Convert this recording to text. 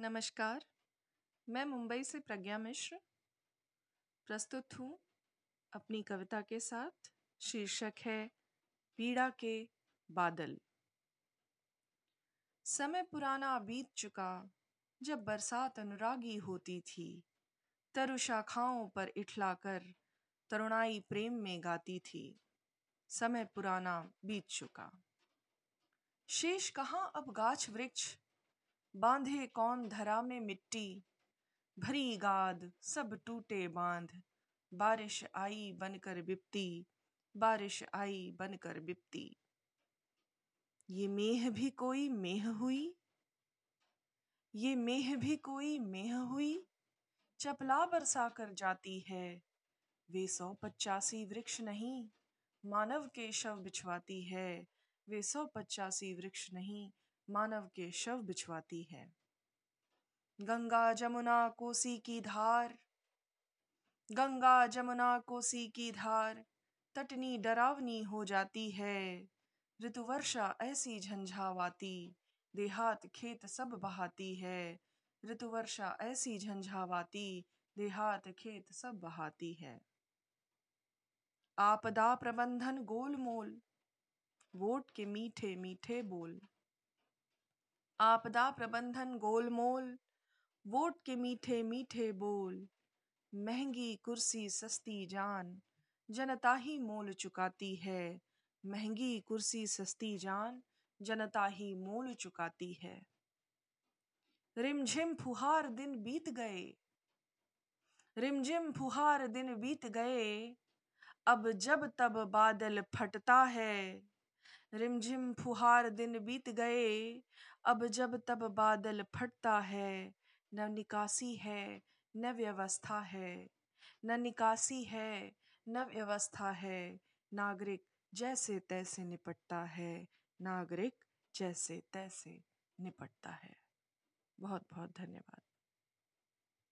नमस्कार, मैं मुंबई से प्रज्ञा मिश्र, प्रस्तुत हूँ अपनी कविता के साथ, शीर्षक है पीड़ा के बादल। समय पुराना बीत चुका, जब बरसात अनुरागी होती थी, तरु शाखाओं पर इठलाकर तरुणाई प्रेम में गाती थी। समय पुराना बीत चुका। शेष कहाँ अब गाछ वृक्ष बांधे कौन धरा में मिट्टी। भरी गाद सब टूटे बाँध। बारिश आई बनकर बिपती बारिश आई बनकर बिपती ये मेह भी कोई मेह हुई? ये मेह भी कोई मेह हुई? चपला बरसा कर जाती है, वे सौ पचासी वृक्ष नहीं, मानव के शव बिछवाती है। वे सौ पचासी वृक्ष नहीं मानव के शव बिछवाती है। गंगा जमुना कोसी की धार, गंगा जमुना कोसी की धार, तटनी डरावनी हो जाती है। ऋतु वर्षा ऐसी झंझावाती, देहात खेत सब बहाती है। ऋतु वर्षा ऐसी झंझावाती, देहात खेत सब बहाती है। आपदा प्रबंधन गोलमोल, वोट के मीठे मीठे बोल। आपदा प्रबंधन गोलमोल, वोट के मीठे मीठे बोल, महँगी कुर्सी सस्ती जान, जनता ही मोल चुकाती है। महँगी कुर्सी सस्ती जान, जनता ही मोल चुकाती है। रिमझिम फुहार दिन बीत गए, रिमझिम फुहार दिन बीत गए, अब जब तब बादल फटता है। रिमझिम फुहार दिन बीत गए अब जब तब बादल फटता है, न निकासी है, न व्यवस्था है। न निकासी है, न व्यवस्था है। नागरिक जैसे तैसे निपटता है। नागरिक जैसे तैसे निपटता है। बहुत बहुत धन्यवाद।